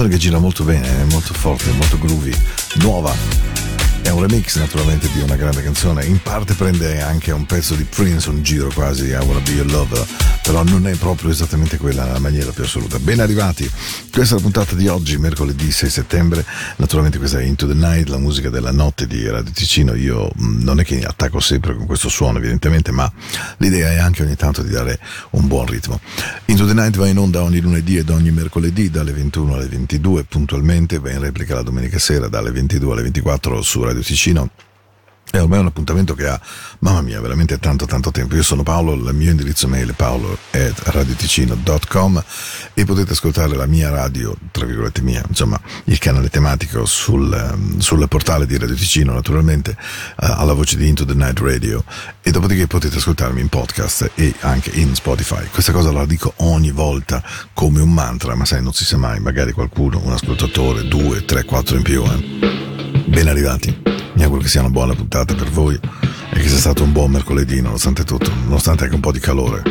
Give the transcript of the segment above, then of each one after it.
canzone che gira molto bene, è molto forte, molto groovy, nuova. È un remix naturalmente di una grande canzone, in parte prende anche un pezzo di Prince, un giro quasi I Wanna Be Your Lover, però non è proprio esattamente quella nella maniera più assoluta. Ben arrivati, questa è la puntata di oggi, mercoledì 6 settembre, naturalmente questa è Into the Night, la musica della notte di Radio Ticino, io mm, non è che attacco sempre con questo suono evidentemente, ma l'idea è anche ogni tanto di dare un buon ritmo. Into the Night va in onda ogni lunedì ed ogni mercoledì dalle 21 alle 22 puntualmente, va in replica la domenica sera dalle 22 alle 24 su Radio Ticino è ormai un appuntamento che ha, mamma mia, veramente tanto tanto tempo. Io sono Paolo, il mio indirizzo mail è paolo.radioticino.com e potete ascoltare la mia radio, tra virgolette mia, insomma, il canale tematico sul, sul portale di Radio Ticino, naturalmente, alla voce di Into the Night Radio e dopodiché potete ascoltarmi in podcast e anche in Spotify. Questa cosa la dico ogni volta come un mantra, ma sai, non si sa mai, magari qualcuno, un ascoltatore, due, tre, quattro in più. Eh. Ben arrivati. Mi auguro che sia una buona puntata per voi e che sia stato un buon mercoledì nonostante tutto, nonostante anche un po' di calore.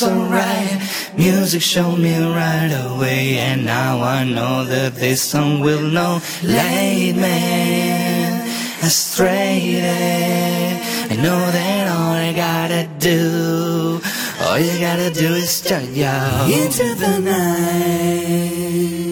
so right. Music showed me right away, and now I know that this song will know. lead me astray. I know that all I gotta do, all you gotta do is turn you into the night.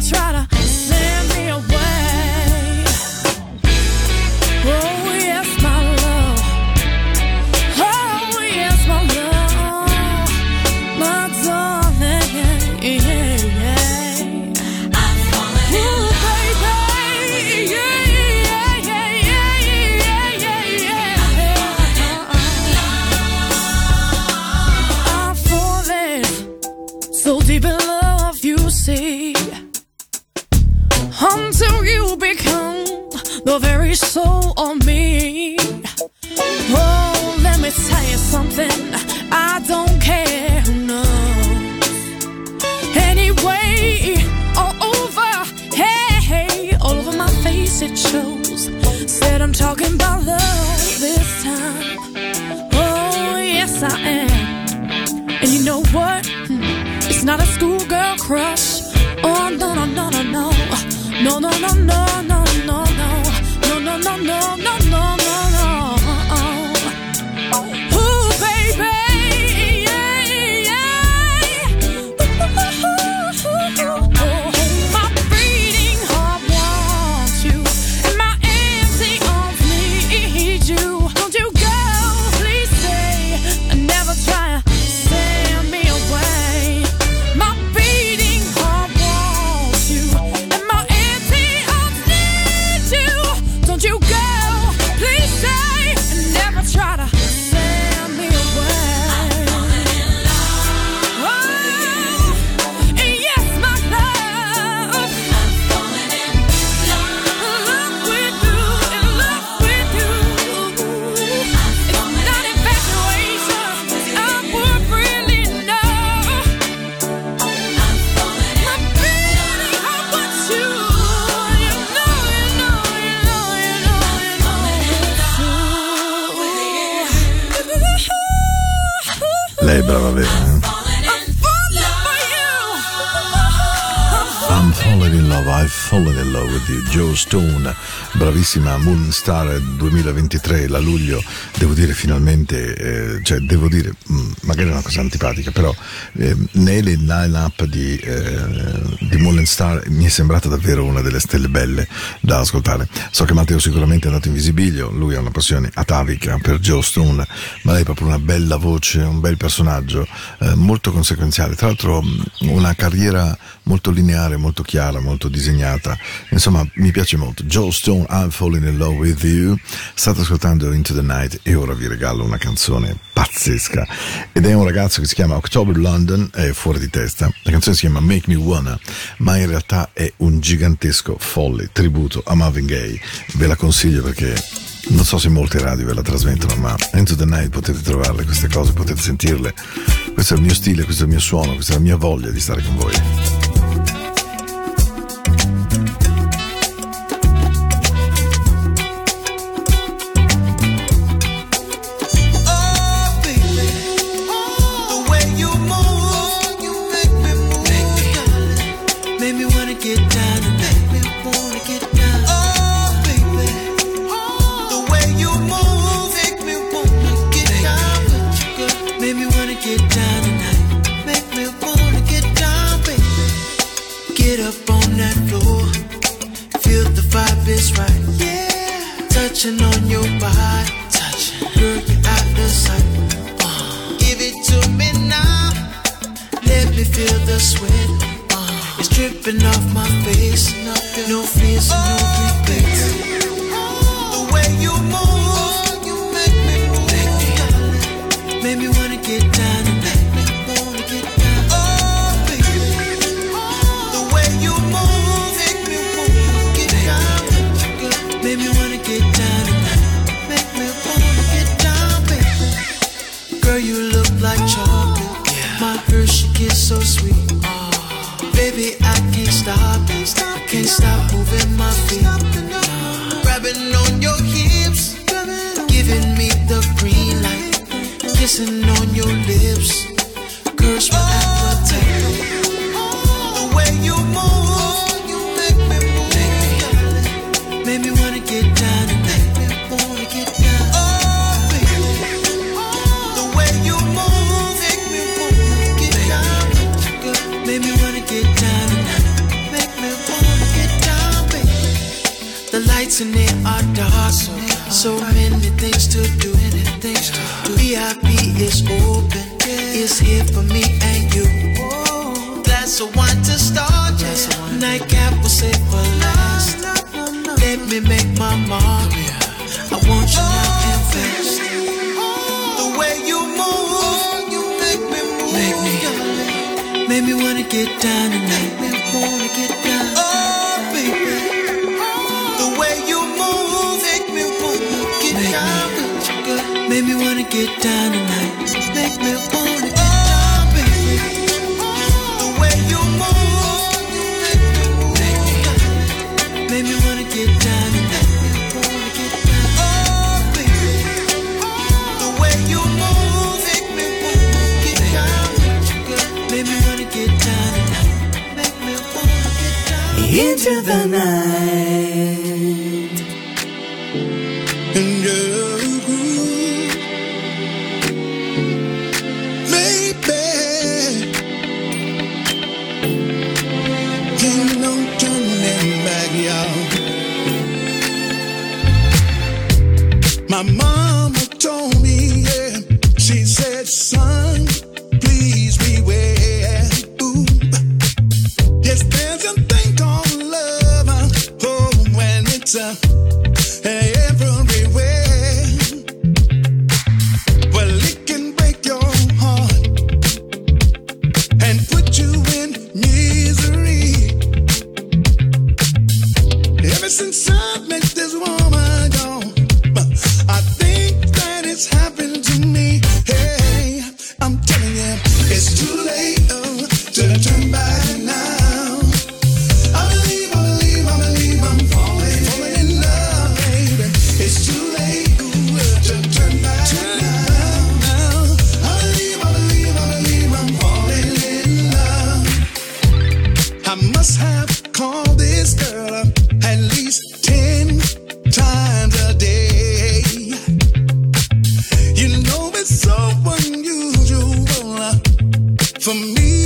try to City, Joe Stone, bravissima Moonstar 2023, la luglio, devo dire finalmente, eh, cioè devo dire, mh, magari è una cosa antipatica, però eh, nelle line-up di, eh, di Moonstar mi è sembrata davvero una delle stelle belle da ascoltare. So che Matteo sicuramente è andato in visibilio, lui ha una passione atavica per Joe Stone, ma lei è proprio una bella voce, un bel personaggio, eh, molto conseguenziale, tra l'altro mm, una carriera molto lineare, molto chiara, molto disegnata. Insomma, mi piace molto. Joe Stone, I'm Falling in Love with You. State ascoltando Into the Night e ora vi regalo una canzone pazzesca. Ed è un ragazzo che si chiama October London, è fuori di testa. La canzone si chiama Make Me Wanna, ma in realtà è un gigantesco, folle tributo a Marvin Gaye. Ve la consiglio perché non so se molte radio ve la trasmettono, ma Into the Night potete trovarle queste cose, potete sentirle. Questo è il mio stile, questo è il mio suono, questa è la mia voglia di stare con voi. Touching on your body, touching, girl, you're out of sight. Uh, give it to me now, let me feel the sweat. Uh, it's dripping off my face, no fears, no regrets. The way you move, so sweet. Ah, baby, I can't stop. I can't stop moving my feet. Grabbing on your hips, giving me the green light. Kissing on your The in there are dark, so, so many things to do. Many things to do. VIP is open, it's here for me and you. Glass of wine to start, yeah. Nightcap will save for last. Let me make my mark. I want you now and fast. The way you move, oh, you make me move. Make me, make me wanna get down tonight. Get down tonight. Make me oh, baby. The way you move, make me oh, move. Make me wanna get down tonight. Wanna get down. For me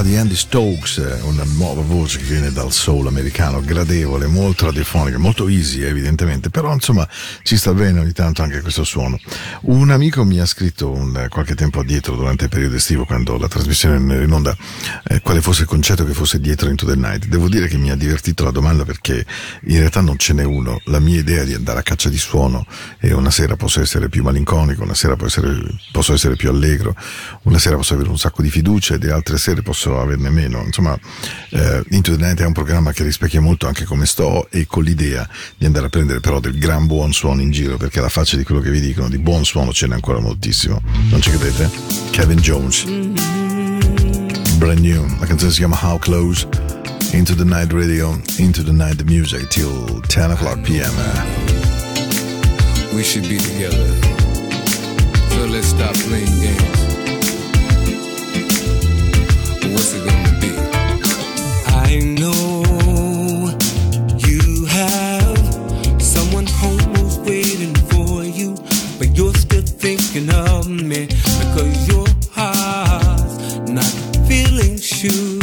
Novità di Andy Stokes, una nuova voce che viene dal soul americano, gradevole, molto radiofonica, molto easy evidentemente, però insomma ci sta bene ogni tanto anche questo suono. Un amico mi ha scritto un, qualche tempo addietro, durante il periodo estivo, quando la trasmissione era in onda, eh, quale fosse il concetto che fosse dietro Into the Night. Devo dire che mi ha divertito la domanda perché in realtà non ce n'è uno. La mia idea di andare a caccia di suono e una sera posso essere più malinconico, una sera posso essere, posso essere più allegro, una sera posso avere un sacco di fiducia e di altre sere posso averne meno. Insomma, eh, Into the Night è un programma che rispecchia molto anche come sto e con l'idea di andare a prendere però del gran buon suono in giro, perché alla faccia di quello che vi dicono di buon suono ce n'è ancora moltissimo. Non ci credete? Kevin Jones. Brand new. La canzone si chiama How Close. Into the Night Radio, Into the Night Music till 10 o'clock p.m. we should be together. So let's stop playing games. shoes.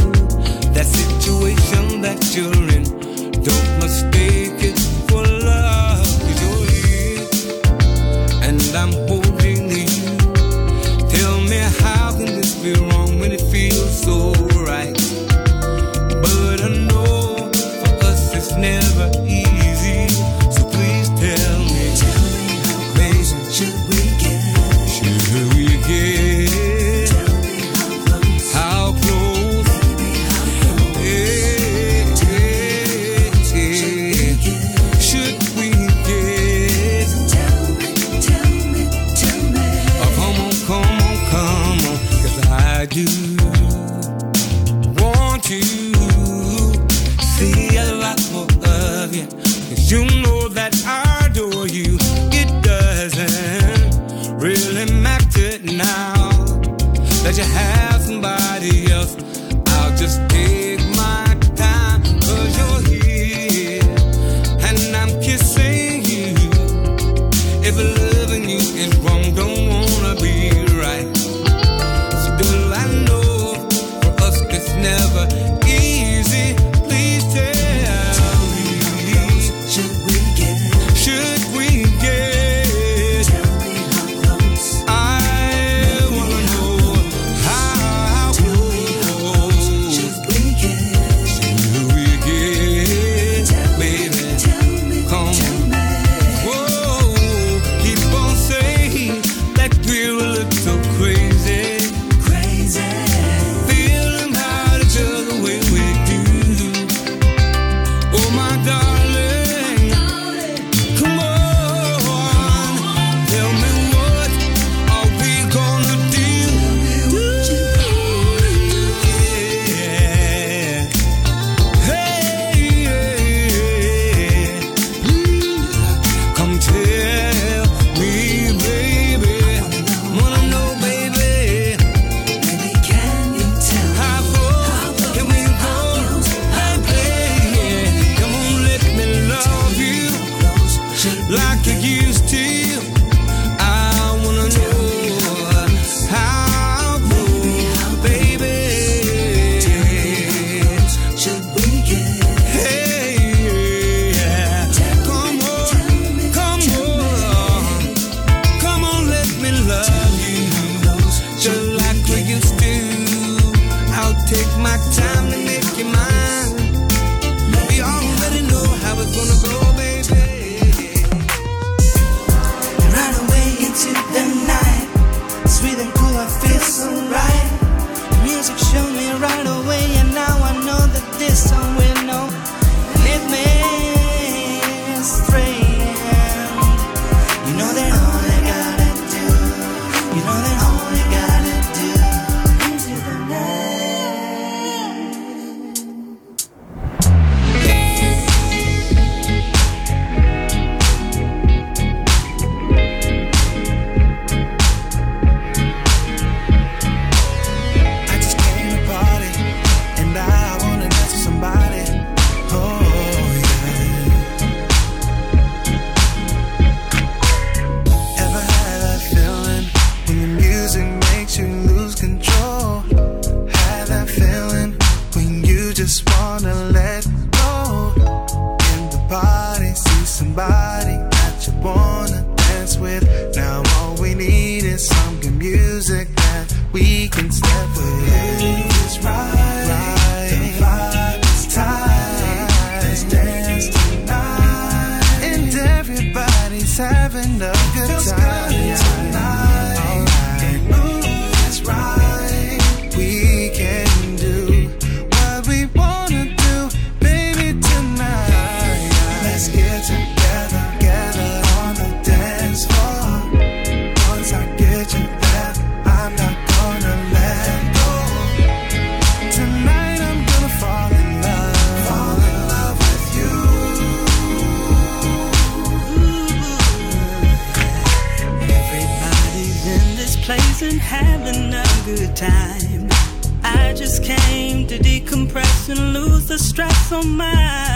stress on my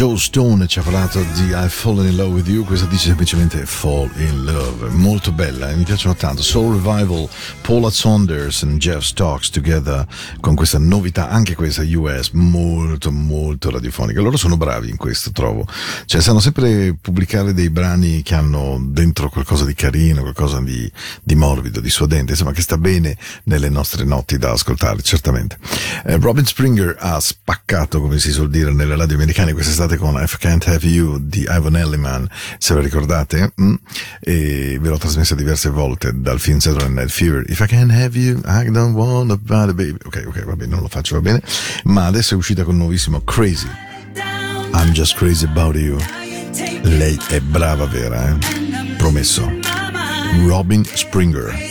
Joe Stone ci ha parlato di I've Fallen in Love with You, questa dice semplicemente Fall in Love, molto bella, e mi piacciono tanto. Soul Revival, Paula Saunders e Jeff Stocks together con questa novità, anche questa US, molto molto radiofonica. Loro sono bravi in questo, trovo. Cioè sanno sempre pubblicare dei brani che hanno dentro qualcosa di carino, qualcosa di, di morbido, di suadente, insomma che sta bene nelle nostre notti da ascoltare, certamente. Eh, Robin Springer ha spaccato, come si suol dire, nelle radio americane questa estate puntate con If I Can't Have You di Ivan Elliman, se ve ricordate, mm? e ve l'ho trasmessa diverse volte dal film Saturday Night Fever. If I Can't Have You, I Don't Want a Baby. Ok, ok, va bene, non lo faccio, va bene. Ma adesso è uscita con il nuovissimo Crazy. I'm Just Crazy About You. Lei è brava, vera, eh? Promesso. Robin Springer.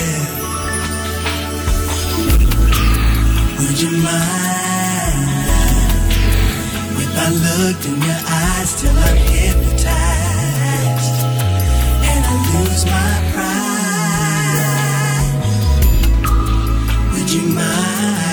looked in your eyes till I'm hypnotized and I lose my pride. Would you mind?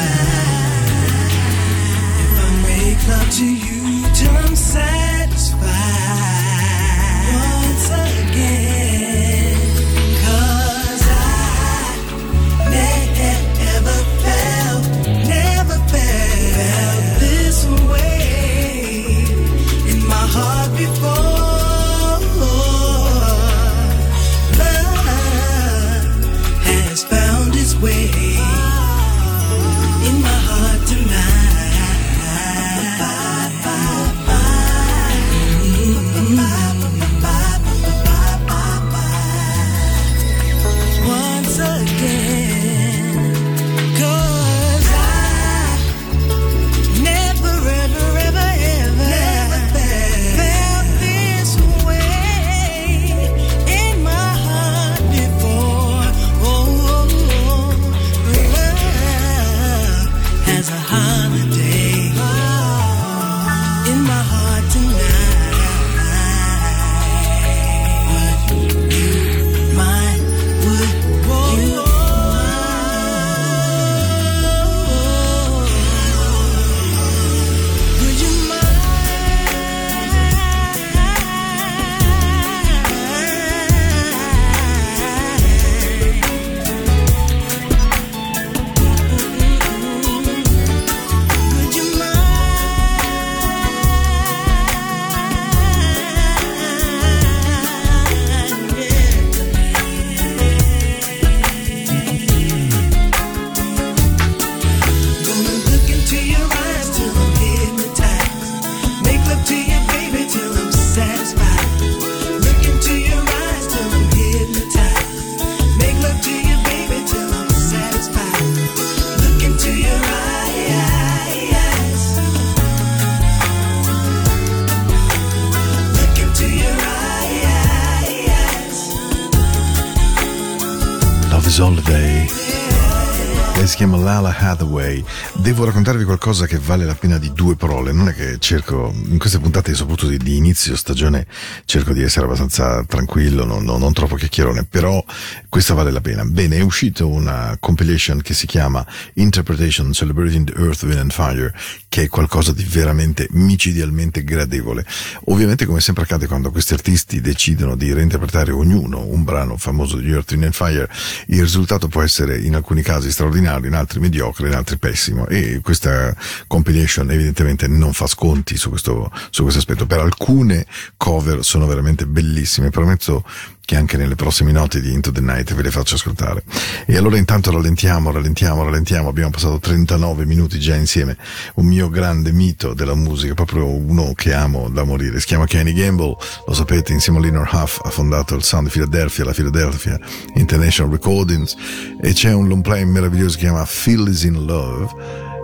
Devo raccontarvi qualcosa che vale la pena di due parole. Non è che cerco, in queste puntate, soprattutto di, di inizio stagione, cerco di essere abbastanza tranquillo, non, non- non troppo chiacchierone, però questa vale la pena. Bene, è uscita una compilation che si chiama Interpretation Celebrating the Earth, Wind and Fire, che è qualcosa di veramente micidialmente gradevole. Ovviamente, come sempre accade quando questi artisti decidono di reinterpretare ognuno un brano famoso di Earth, Wind and Fire, il risultato può essere in alcuni casi straordinario, in altri mediocre, in altri pessimo. E questa compilation evidentemente non fa sconti su questo, su questo aspetto. Per alcune cover sono veramente bellissime. Prometto che anche nelle prossime note di Into the Night ve le faccio ascoltare. E allora intanto rallentiamo, rallentiamo, rallentiamo. Abbiamo passato 39 minuti già insieme. Un mio grande mito della musica, proprio uno che amo da morire. Si chiama Kenny Gamble, lo sapete, insieme a Leonard Huff ha fondato il Sound di Philadelphia, la Philadelphia International Recordings. E c'è un long play meraviglioso che si chiama Phil is in Love.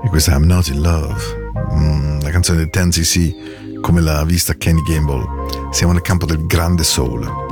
E questa è I'm Not in Love. Mm, la canzone del 10cc, come l'ha vista Kenny Gamble. Siamo nel campo del grande soul.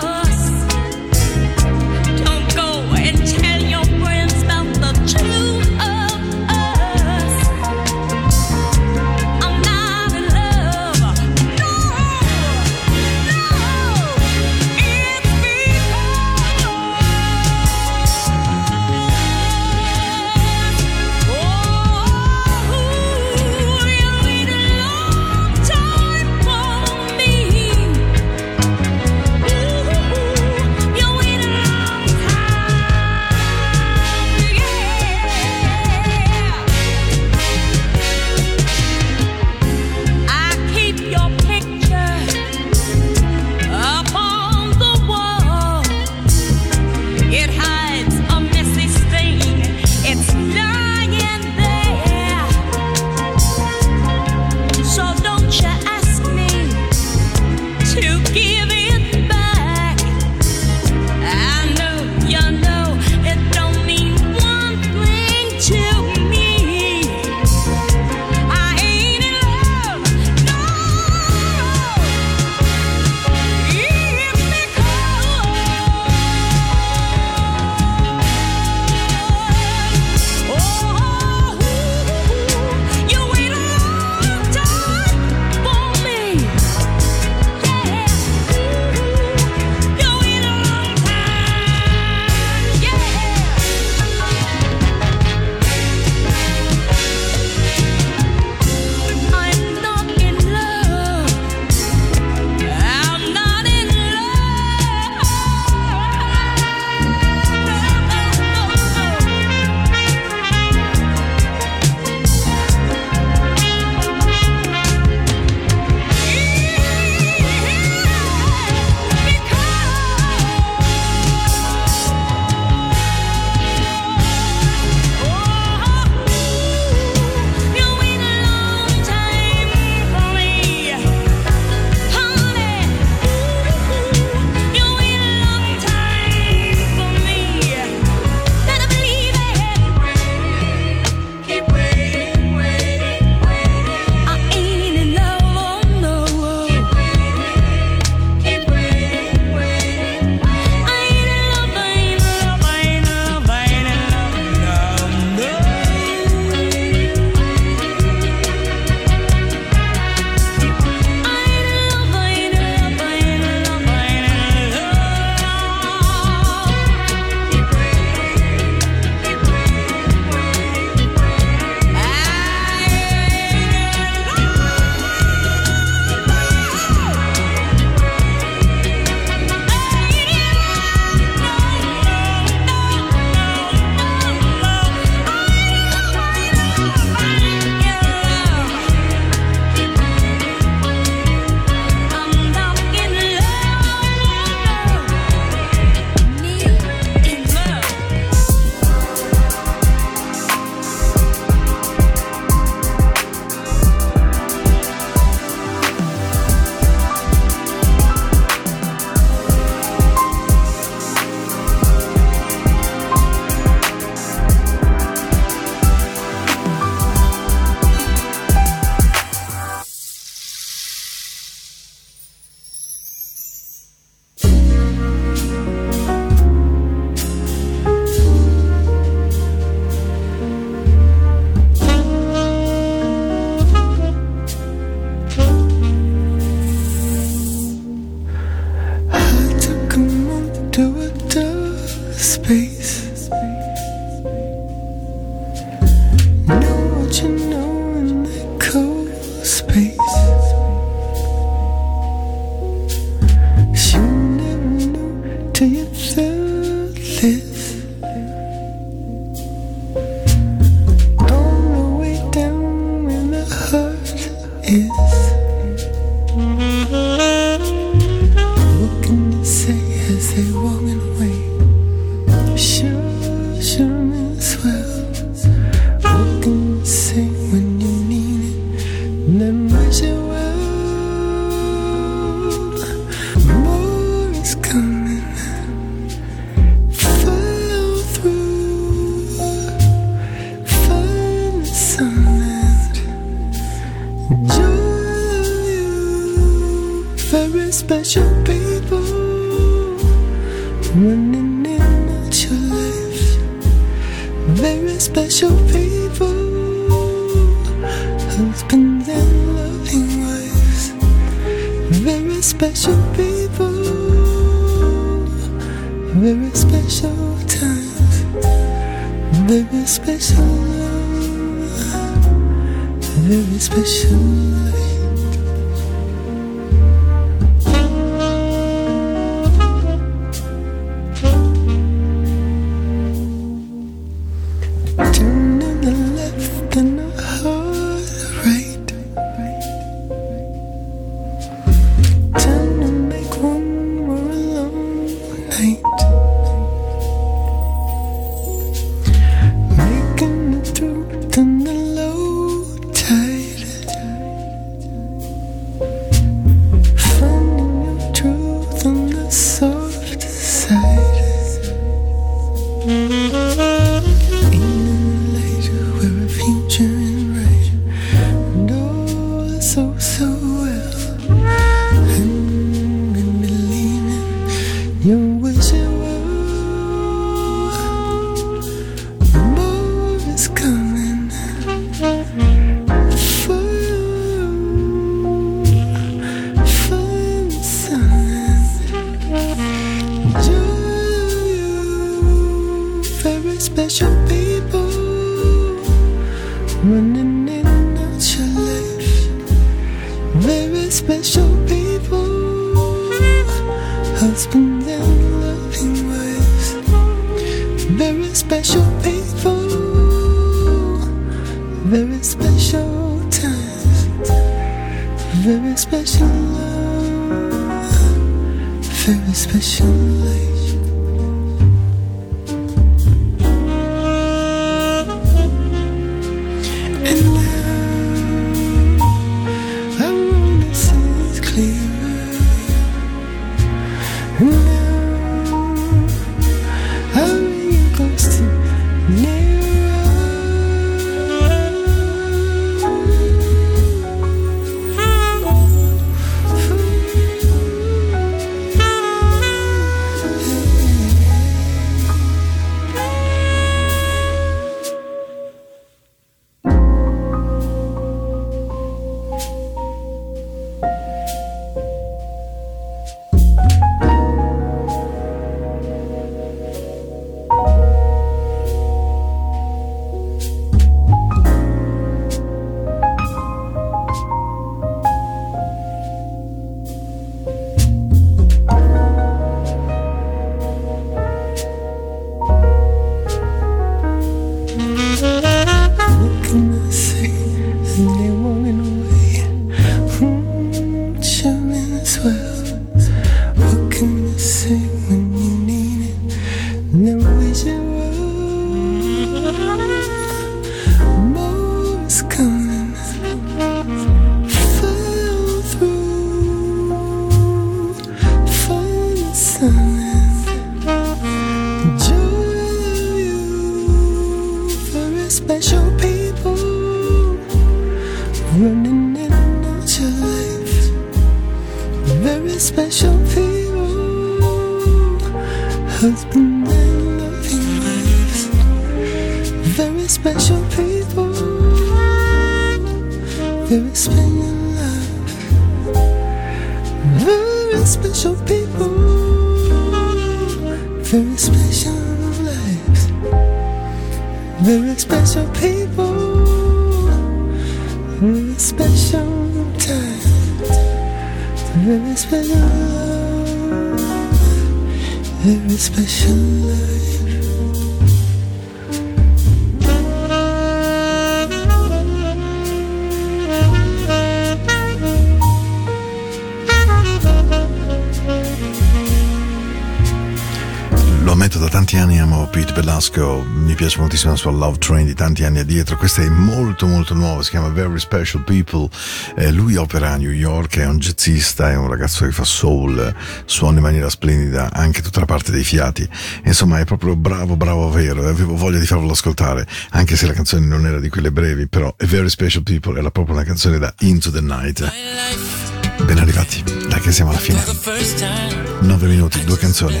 da tanti anni amo Pete Velasco, mi piace moltissimo la sua Love Train di tanti anni addietro, questa è molto molto nuova, si chiama Very Special People, eh, lui opera a New York, è un jazzista, è un ragazzo che fa soul, suona in maniera splendida anche tutta la parte dei fiati, insomma è proprio bravo bravo vero. Avevo voglia di farlo ascoltare, anche se la canzone non era di quelle brevi, però Very Special People era proprio una canzone da Into the Night. Ben arrivati, dai che siamo alla fine. For the first time, 9 minuti, due canzoni.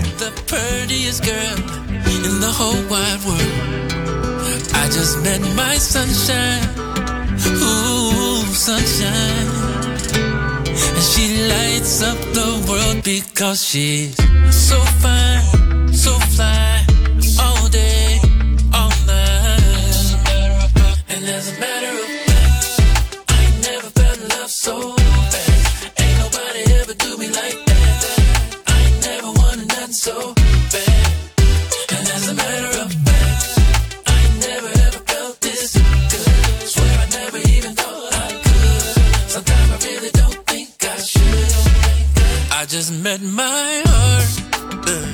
I just met my sunshine. Ooh, sunshine. And she lights up the world because she's so fine, so fly, just met my heart uh,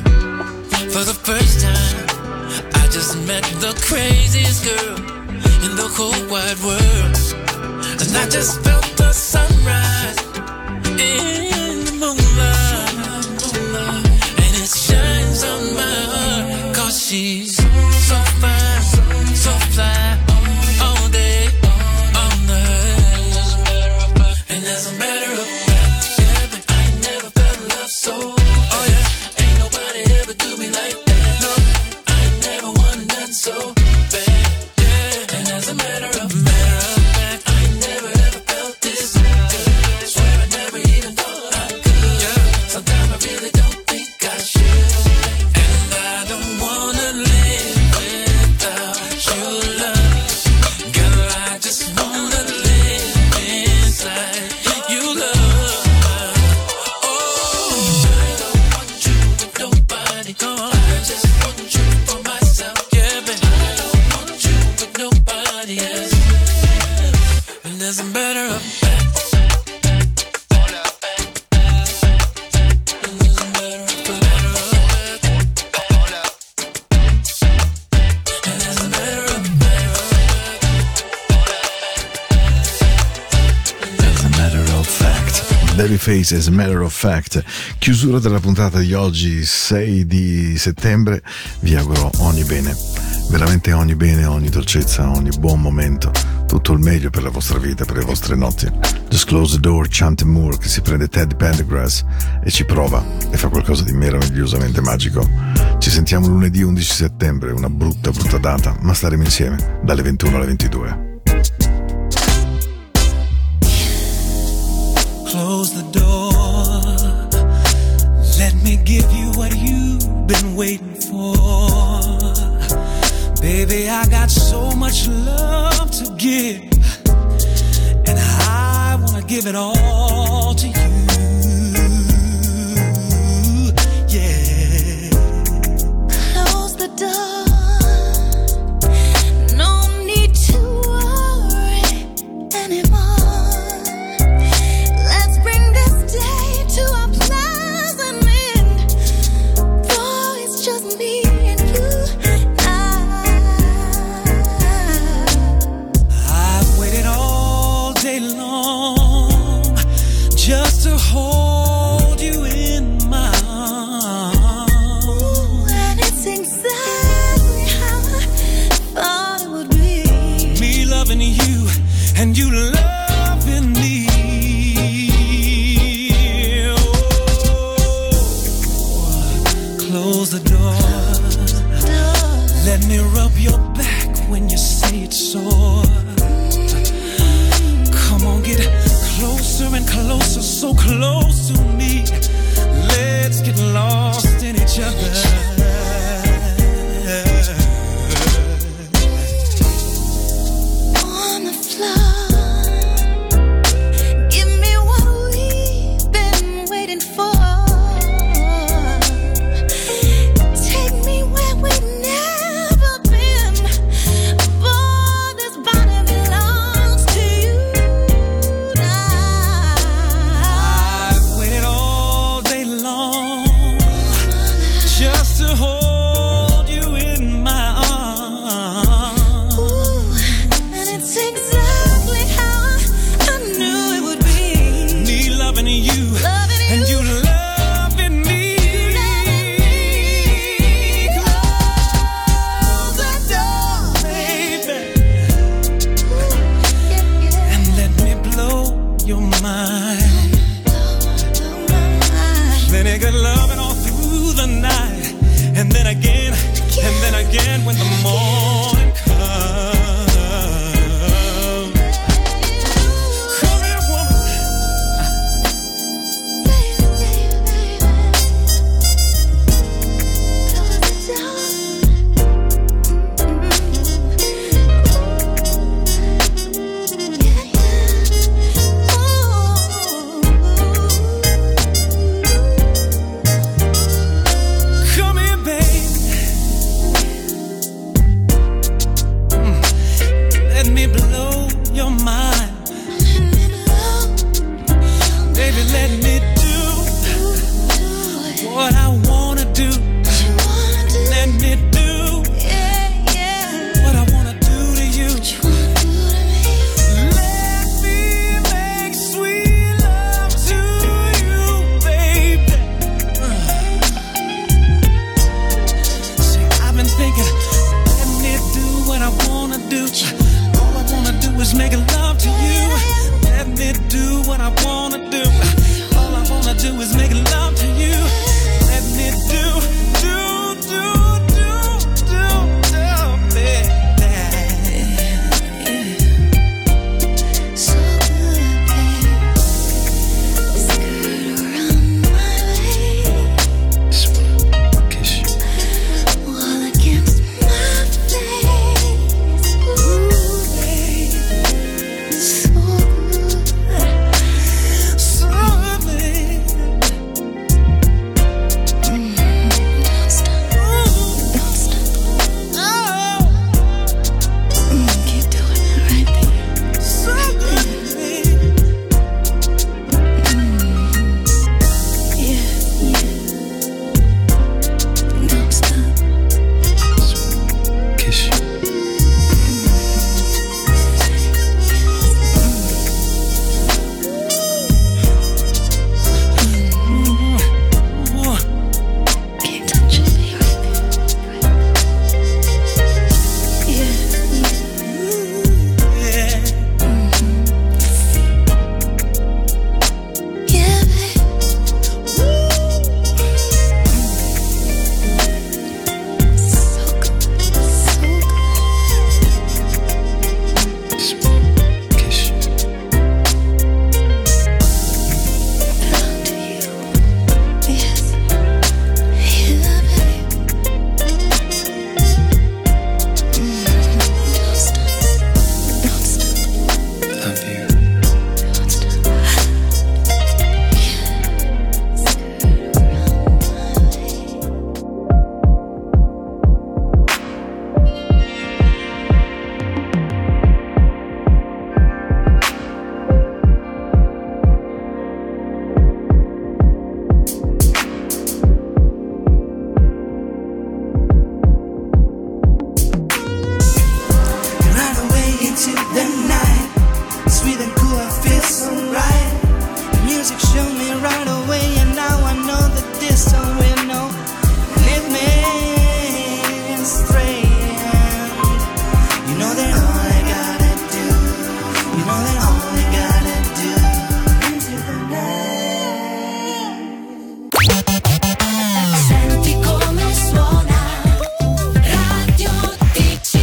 for the first time. I just met the craziest girl in the whole wide world. And I just felt the sunrise in the moonlight. And it shines on my heart. Cause she's Babyface as a matter of fact. Chiusura della puntata di oggi, 6 di settembre. Vi auguro ogni bene. Veramente ogni bene, ogni dolcezza, ogni buon momento. Tutto il meglio per la vostra vita, per le vostre notti. Just close the door, Chante Moore che si prende Ted Pendergrass e ci prova e fa qualcosa di meravigliosamente magico. Ci sentiamo lunedì 11 settembre, una brutta, brutta data, ma staremo insieme dalle 21 alle 22. Close the door. Let me give you what you've been waiting for. Baby, I got so much love to give. And I want to give it all